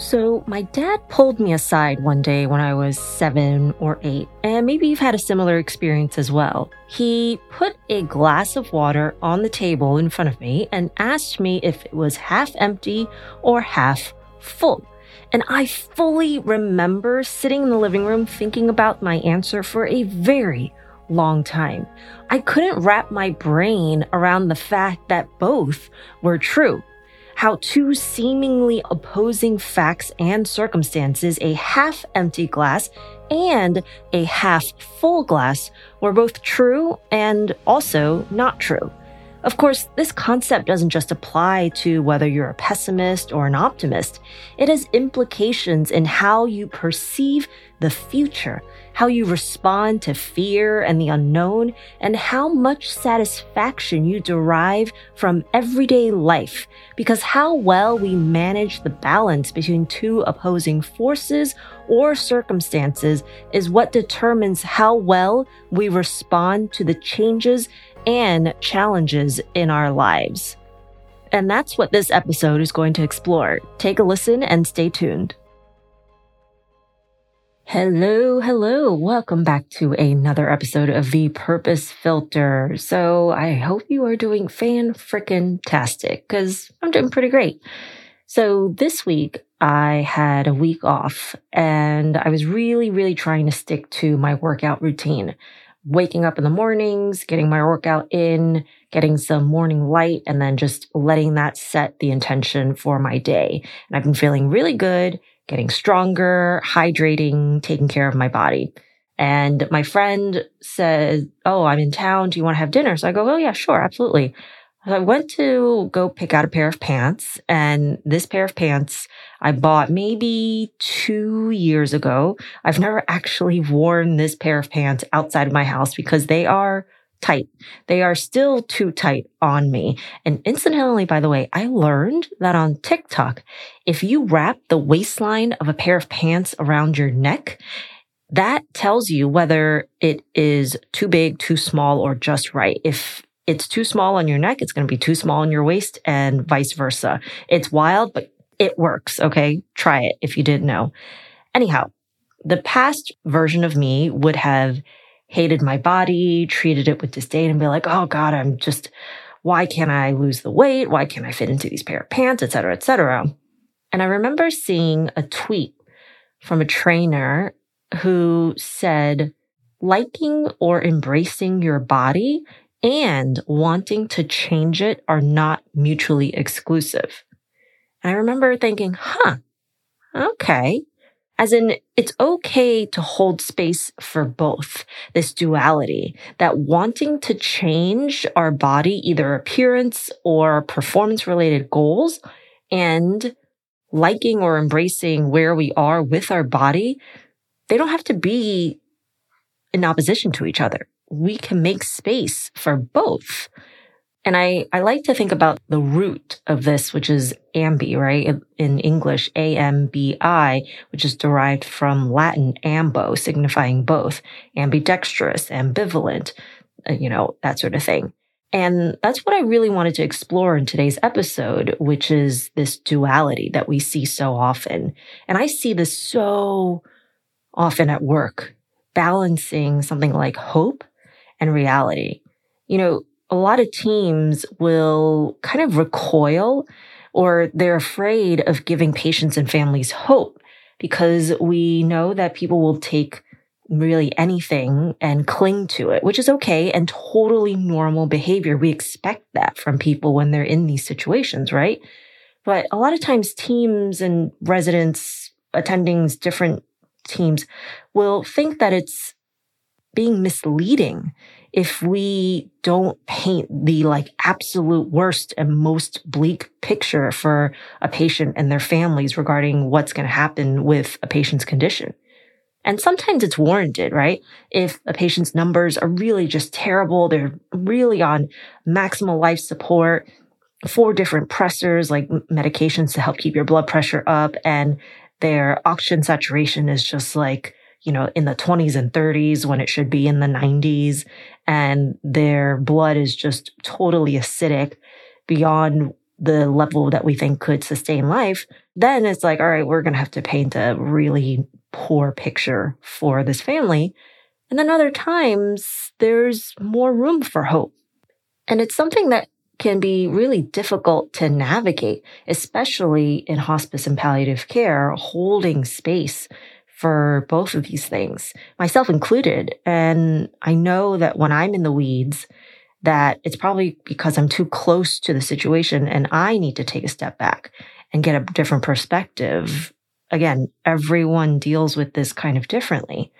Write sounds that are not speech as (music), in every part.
So, my dad pulled me aside one day when I was seven or eight, and maybe you've had a similar experience as well. He put a glass of water on the table in front of me and asked me if it was half empty or half full. And I fully remember sitting in the living room thinking about my answer for a very long time. I couldn't wrap my brain around the fact that both were true how two seemingly opposing facts and circumstances, a half empty glass and a half full glass, were both true and also not true. Of course, this concept doesn't just apply to whether you're a pessimist or an optimist. It has implications in how you perceive the future, how you respond to fear and the unknown, and how much satisfaction you derive from everyday life. Because how well we manage the balance between two opposing forces or circumstances is what determines how well we respond to the changes and challenges in our lives. And that's what this episode is going to explore. Take a listen and stay tuned. Hello, hello. Welcome back to another episode of The Purpose Filter. So I hope you are doing fan frickin' tastic because I'm doing pretty great. So this week I had a week off and I was really, really trying to stick to my workout routine waking up in the mornings, getting my workout in, getting some morning light, and then just letting that set the intention for my day. And I've been feeling really good, getting stronger, hydrating, taking care of my body. And my friend says, Oh, I'm in town. Do you want to have dinner? So I go, Oh, yeah, sure, absolutely. I went to go pick out a pair of pants, and this pair of pants I bought maybe two years ago. I've never actually worn this pair of pants outside of my house because they are tight. They are still too tight on me. And incidentally, by the way, I learned that on TikTok, if you wrap the waistline of a pair of pants around your neck, that tells you whether it is too big, too small, or just right. If it's too small on your neck, it's going to be too small on your waist and vice versa. It's wild, but it works. Okay. Try it if you didn't know. Anyhow, the past version of me would have hated my body, treated it with disdain and be like, Oh God, I'm just, why can't I lose the weight? Why can't I fit into these pair of pants, et cetera, et cetera. And I remember seeing a tweet from a trainer who said, liking or embracing your body and wanting to change it are not mutually exclusive. And I remember thinking, huh, okay. As in, it's okay to hold space for both this duality that wanting to change our body, either appearance or performance related goals and liking or embracing where we are with our body, they don't have to be in opposition to each other we can make space for both. And I, I like to think about the root of this, which is ambi, right? In English, A-M-B-I, which is derived from Latin ambo, signifying both ambidextrous, ambivalent, uh, you know, that sort of thing. And that's what I really wanted to explore in today's episode, which is this duality that we see so often. And I see this so often at work, balancing something like hope and reality. You know, a lot of teams will kind of recoil or they're afraid of giving patients and families hope because we know that people will take really anything and cling to it, which is okay and totally normal behavior. We expect that from people when they're in these situations, right? But a lot of times teams and residents attending different teams will think that it's being misleading if we don't paint the like absolute worst and most bleak picture for a patient and their families regarding what's going to happen with a patient's condition. And sometimes it's warranted, right? If a patient's numbers are really just terrible, they're really on maximal life support, four different pressors like medications to help keep your blood pressure up, and their oxygen saturation is just like you know, in the 20s and 30s when it should be in the 90s. And their blood is just totally acidic beyond the level that we think could sustain life, then it's like, all right, we're going to have to paint a really poor picture for this family. And then other times there's more room for hope. And it's something that can be really difficult to navigate, especially in hospice and palliative care, holding space for both of these things, myself included. And I know that when I'm in the weeds, that it's probably because I'm too close to the situation and I need to take a step back and get a different perspective. Again, everyone deals with this kind of differently,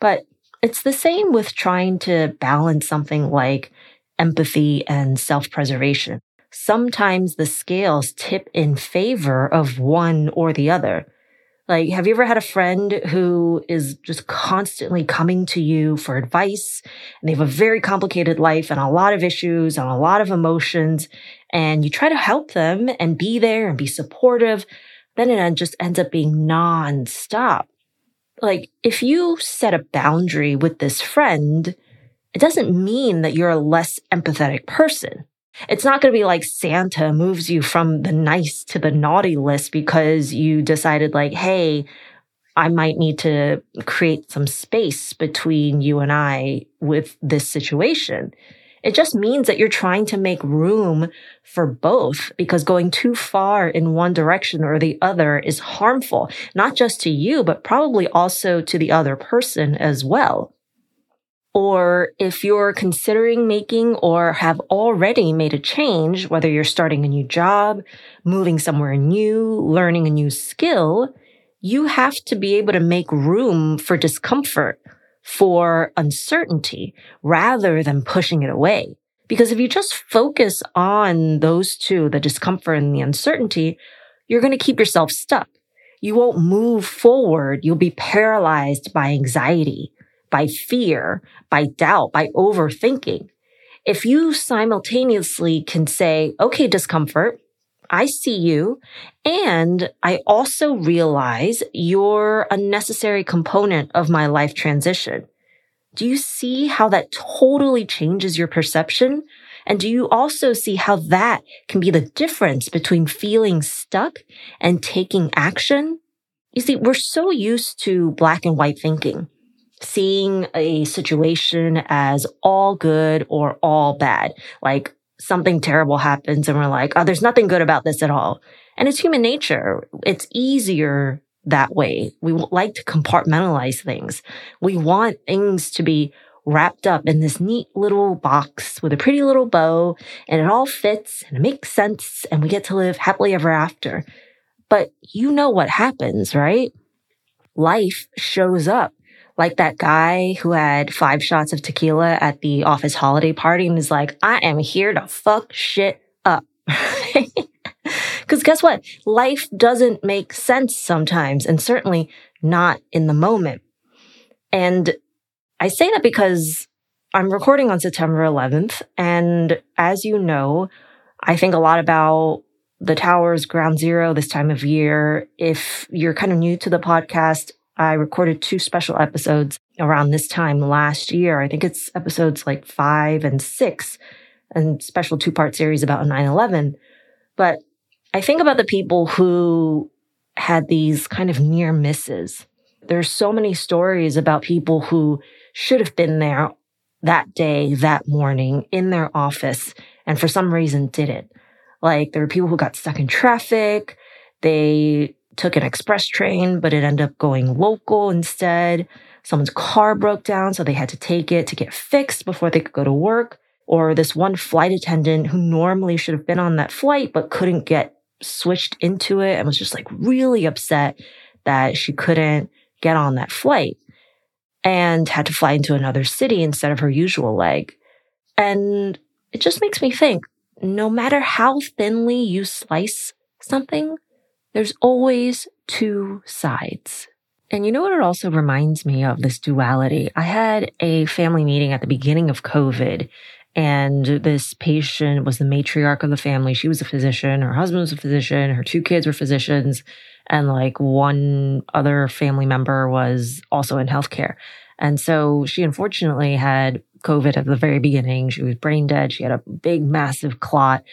but it's the same with trying to balance something like empathy and self preservation. Sometimes the scales tip in favor of one or the other. Like, have you ever had a friend who is just constantly coming to you for advice and they have a very complicated life and a lot of issues and a lot of emotions and you try to help them and be there and be supportive. Then it just ends up being nonstop. Like, if you set a boundary with this friend, it doesn't mean that you're a less empathetic person. It's not going to be like Santa moves you from the nice to the naughty list because you decided like, Hey, I might need to create some space between you and I with this situation. It just means that you're trying to make room for both because going too far in one direction or the other is harmful, not just to you, but probably also to the other person as well. Or if you're considering making or have already made a change, whether you're starting a new job, moving somewhere new, learning a new skill, you have to be able to make room for discomfort, for uncertainty, rather than pushing it away. Because if you just focus on those two, the discomfort and the uncertainty, you're going to keep yourself stuck. You won't move forward. You'll be paralyzed by anxiety by fear, by doubt, by overthinking. If you simultaneously can say, okay, discomfort, I see you. And I also realize you're a necessary component of my life transition. Do you see how that totally changes your perception? And do you also see how that can be the difference between feeling stuck and taking action? You see, we're so used to black and white thinking seeing a situation as all good or all bad. Like something terrible happens and we're like, oh, there's nothing good about this at all. And it's human nature. It's easier that way. We like to compartmentalize things. We want things to be wrapped up in this neat little box with a pretty little bow and it all fits and it makes sense and we get to live happily ever after. But you know what happens, right? Life shows up like that guy who had five shots of tequila at the office holiday party and is like, I am here to fuck shit up. (laughs) Because guess what? Life doesn't make sense sometimes, and certainly not in the moment. And I say that because I'm recording on September 11th. And as you know, I think a lot about the towers, ground zero this time of year. If you're kind of new to the podcast, I recorded two special episodes around this time last year. I think it's episodes like five and six and special two part series about 9 11. But I think about the people who had these kind of near misses. There's so many stories about people who should have been there that day, that morning in their office, and for some reason didn't. Like there were people who got stuck in traffic. They took an express train, but it ended up going local instead. Someone's car broke down, so they had to take it to get fixed before they could go to work. Or this one flight attendant who normally should have been on that flight, but couldn't get switched into it and was just like really upset that she couldn't get on that flight and had to fly into another city instead of her usual leg. And it just makes me think no matter how thinly you slice something, there's always two sides. And you know what it also reminds me of this duality? I had a family meeting at the beginning of COVID and this patient was the matriarch of the family. She was a physician. Her husband was a physician. Her two kids were physicians. And like one other family member was also in healthcare. And so she unfortunately had COVID at the very beginning. She was brain dead. She had a big, massive clot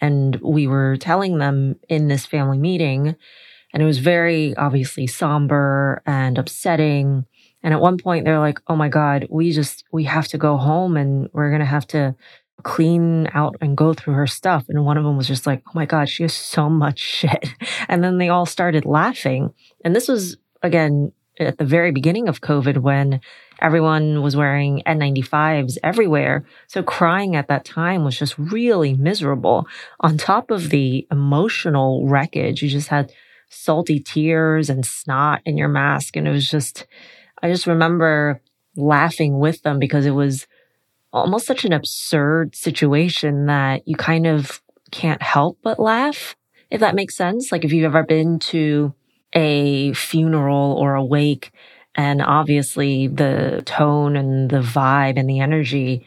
And we were telling them in this family meeting, and it was very obviously somber and upsetting. And at one point, they're like, oh my God, we just, we have to go home and we're going to have to clean out and go through her stuff. And one of them was just like, oh my God, she has so much (laughs) shit. And then they all started laughing. And this was, again, at the very beginning of COVID when everyone was wearing N95s everywhere. So crying at that time was just really miserable. On top of the emotional wreckage, you just had salty tears and snot in your mask. And it was just, I just remember laughing with them because it was almost such an absurd situation that you kind of can't help but laugh, if that makes sense. Like if you've ever been to a funeral or a wake, and obviously the tone and the vibe and the energy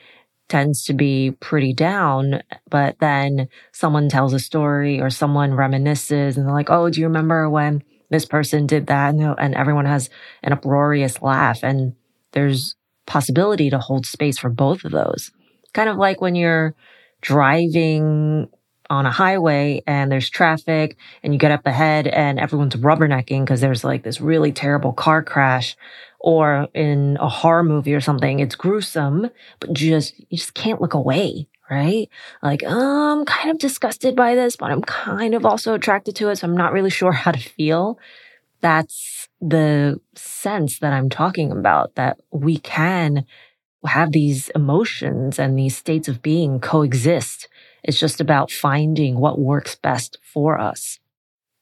tends to be pretty down. But then someone tells a story or someone reminisces and they're like, Oh, do you remember when this person did that? And, everyone has an uproarious laugh. And there's possibility to hold space for both of those. Kind of like when you're driving on a highway and there's traffic and you get up ahead and everyone's rubbernecking because there's like this really terrible car crash or in a horror movie or something, it's gruesome, but just, you just can't look away, right? Like, oh, I'm kind of disgusted by this, but I'm kind of also attracted to it. So I'm not really sure how to feel. That's the sense that I'm talking about that we can have these emotions and these states of being coexist it's just about finding what works best for us.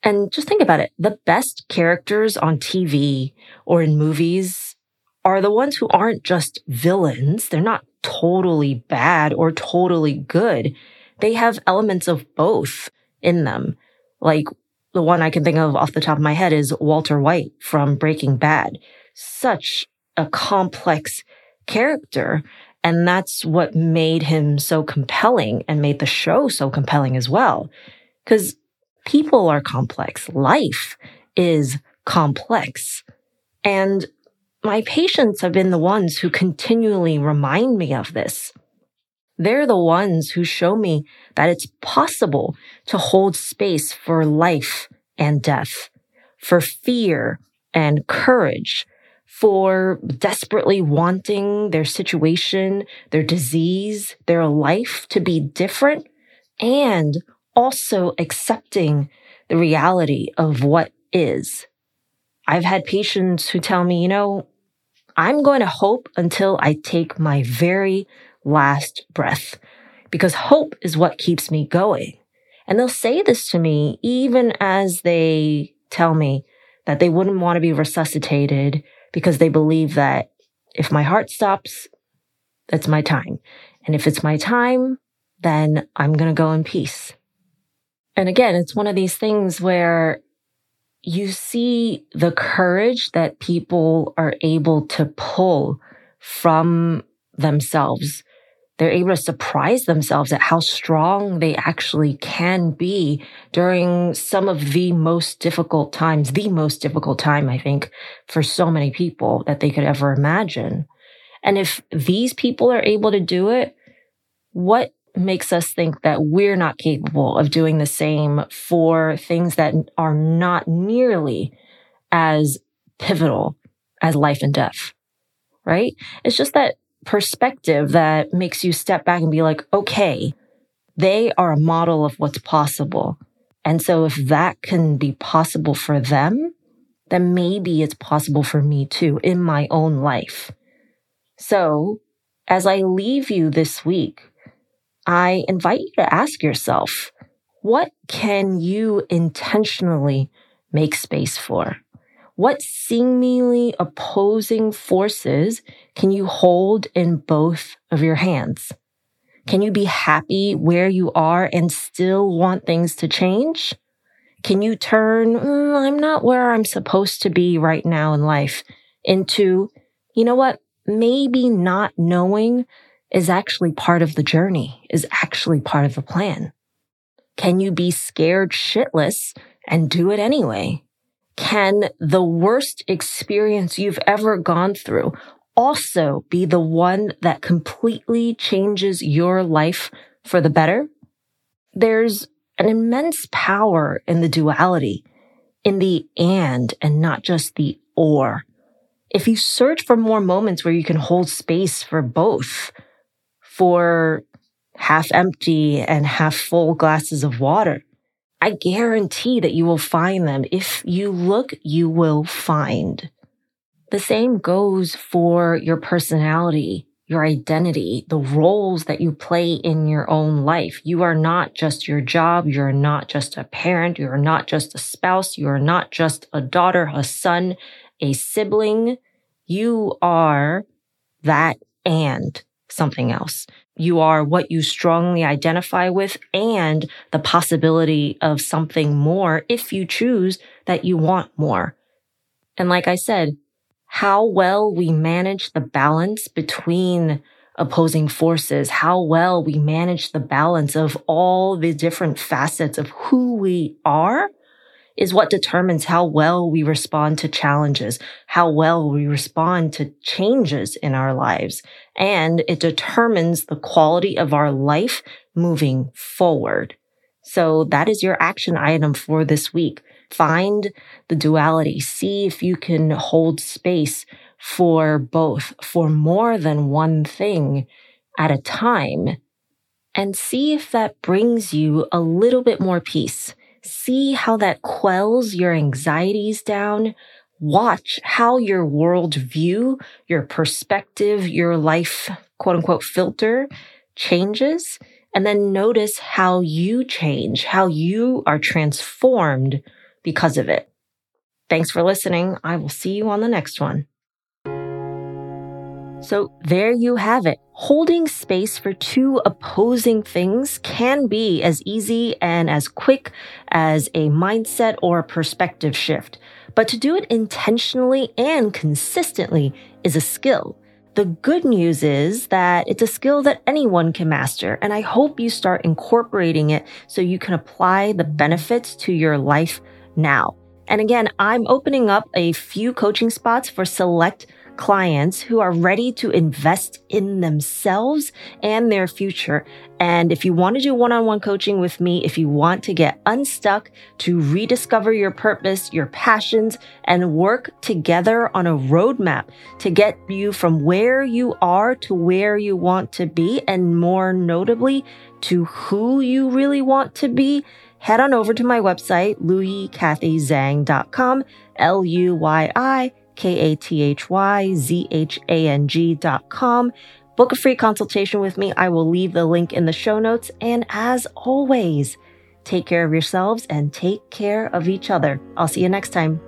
And just think about it. The best characters on TV or in movies are the ones who aren't just villains. They're not totally bad or totally good. They have elements of both in them. Like the one I can think of off the top of my head is Walter White from Breaking Bad. Such a complex character. And that's what made him so compelling and made the show so compelling as well. Because people are complex. Life is complex. And my patients have been the ones who continually remind me of this. They're the ones who show me that it's possible to hold space for life and death, for fear and courage, for desperately wanting their situation, their disease, their life to be different, and also accepting the reality of what is. I've had patients who tell me, you know, I'm going to hope until I take my very last breath because hope is what keeps me going. And they'll say this to me even as they tell me that they wouldn't want to be resuscitated because they believe that if my heart stops, that's my time. And if it's my time, then I'm going to go in peace. And again, it's one of these things where you see the courage that people are able to pull from themselves they're able to surprise themselves at how strong they actually can be during some of the most difficult times, the most difficult time, I think, for so many people that they could ever imagine. And if these people are able to do it, what makes us think that we're not capable of doing the same for things that are not nearly as pivotal as life and death? Right? It's just that perspective that makes you step back and be like, okay, they are a model of what's possible. And so if that can be possible for them, then maybe it's possible for me too in my own life. So as I leave you this week, I invite you to ask yourself, what can you intentionally make space for? What seemingly opposing forces can you hold in both of your hands? Can you be happy where you are and still want things to change? Can you turn, mm, I'm not where I'm supposed to be right now in life into, you know what? Maybe not knowing is actually part of the journey, is actually part of the plan. Can you be scared shitless and do it anyway? Can the worst experience you've ever gone through also be the one that completely changes your life for the better? there's an immense power in the duality, in the and and not just the or. If you search for more moments where you can hold space for both, for half empty and half full glasses of water, I guarantee that you will find them. If you look, you will find. The same goes for your personality, your identity, the roles that you play in your own life. You are not just your job. You're not just a parent. You're not just a spouse. You are not just a daughter, a son, a sibling. You are that and something else. You are what you strongly identify with and the possibility of something more if you choose that you want more. And like I said, how well we manage the balance between opposing forces, how well we manage the balance of all the different facets of who we are is what determines how well we respond to challenges, how well we respond to changes in our lives. And it determines the quality of our life moving forward. So that is your action item for this week. Find the duality. See if you can hold space for both, for more than one thing at a time. And see if that brings you a little bit more peace. See how that quells your anxieties down. Watch how your worldview, your perspective, your life, quote unquote, filter changes. And then notice how you change, how you are transformed because of it. Thanks for listening. I will see you on the next one. So there you have it. Holding space for two opposing things can be as easy and as quick as a mindset or a perspective shift. But to do it intentionally and consistently is a skill. The good news is that it's a skill that anyone can master, and I hope you start incorporating it so you can apply the benefits to your life now. And again, I'm opening up a few coaching spots for select clients who are ready to invest in themselves and their future. And if you want to do one on one coaching with me, if you want to get unstuck, to rediscover your purpose, your passions, and work together on a roadmap to get you from where you are to where you want to be, and more notably, to who you really want to be, head on over to my website, luyikathyzhang.com, L U Y I K A T H Y Z H A N com. Book a free consultation with me. I will leave the link in the show notes. And as always, take care of yourselves and take care of each other. I'll see you next time.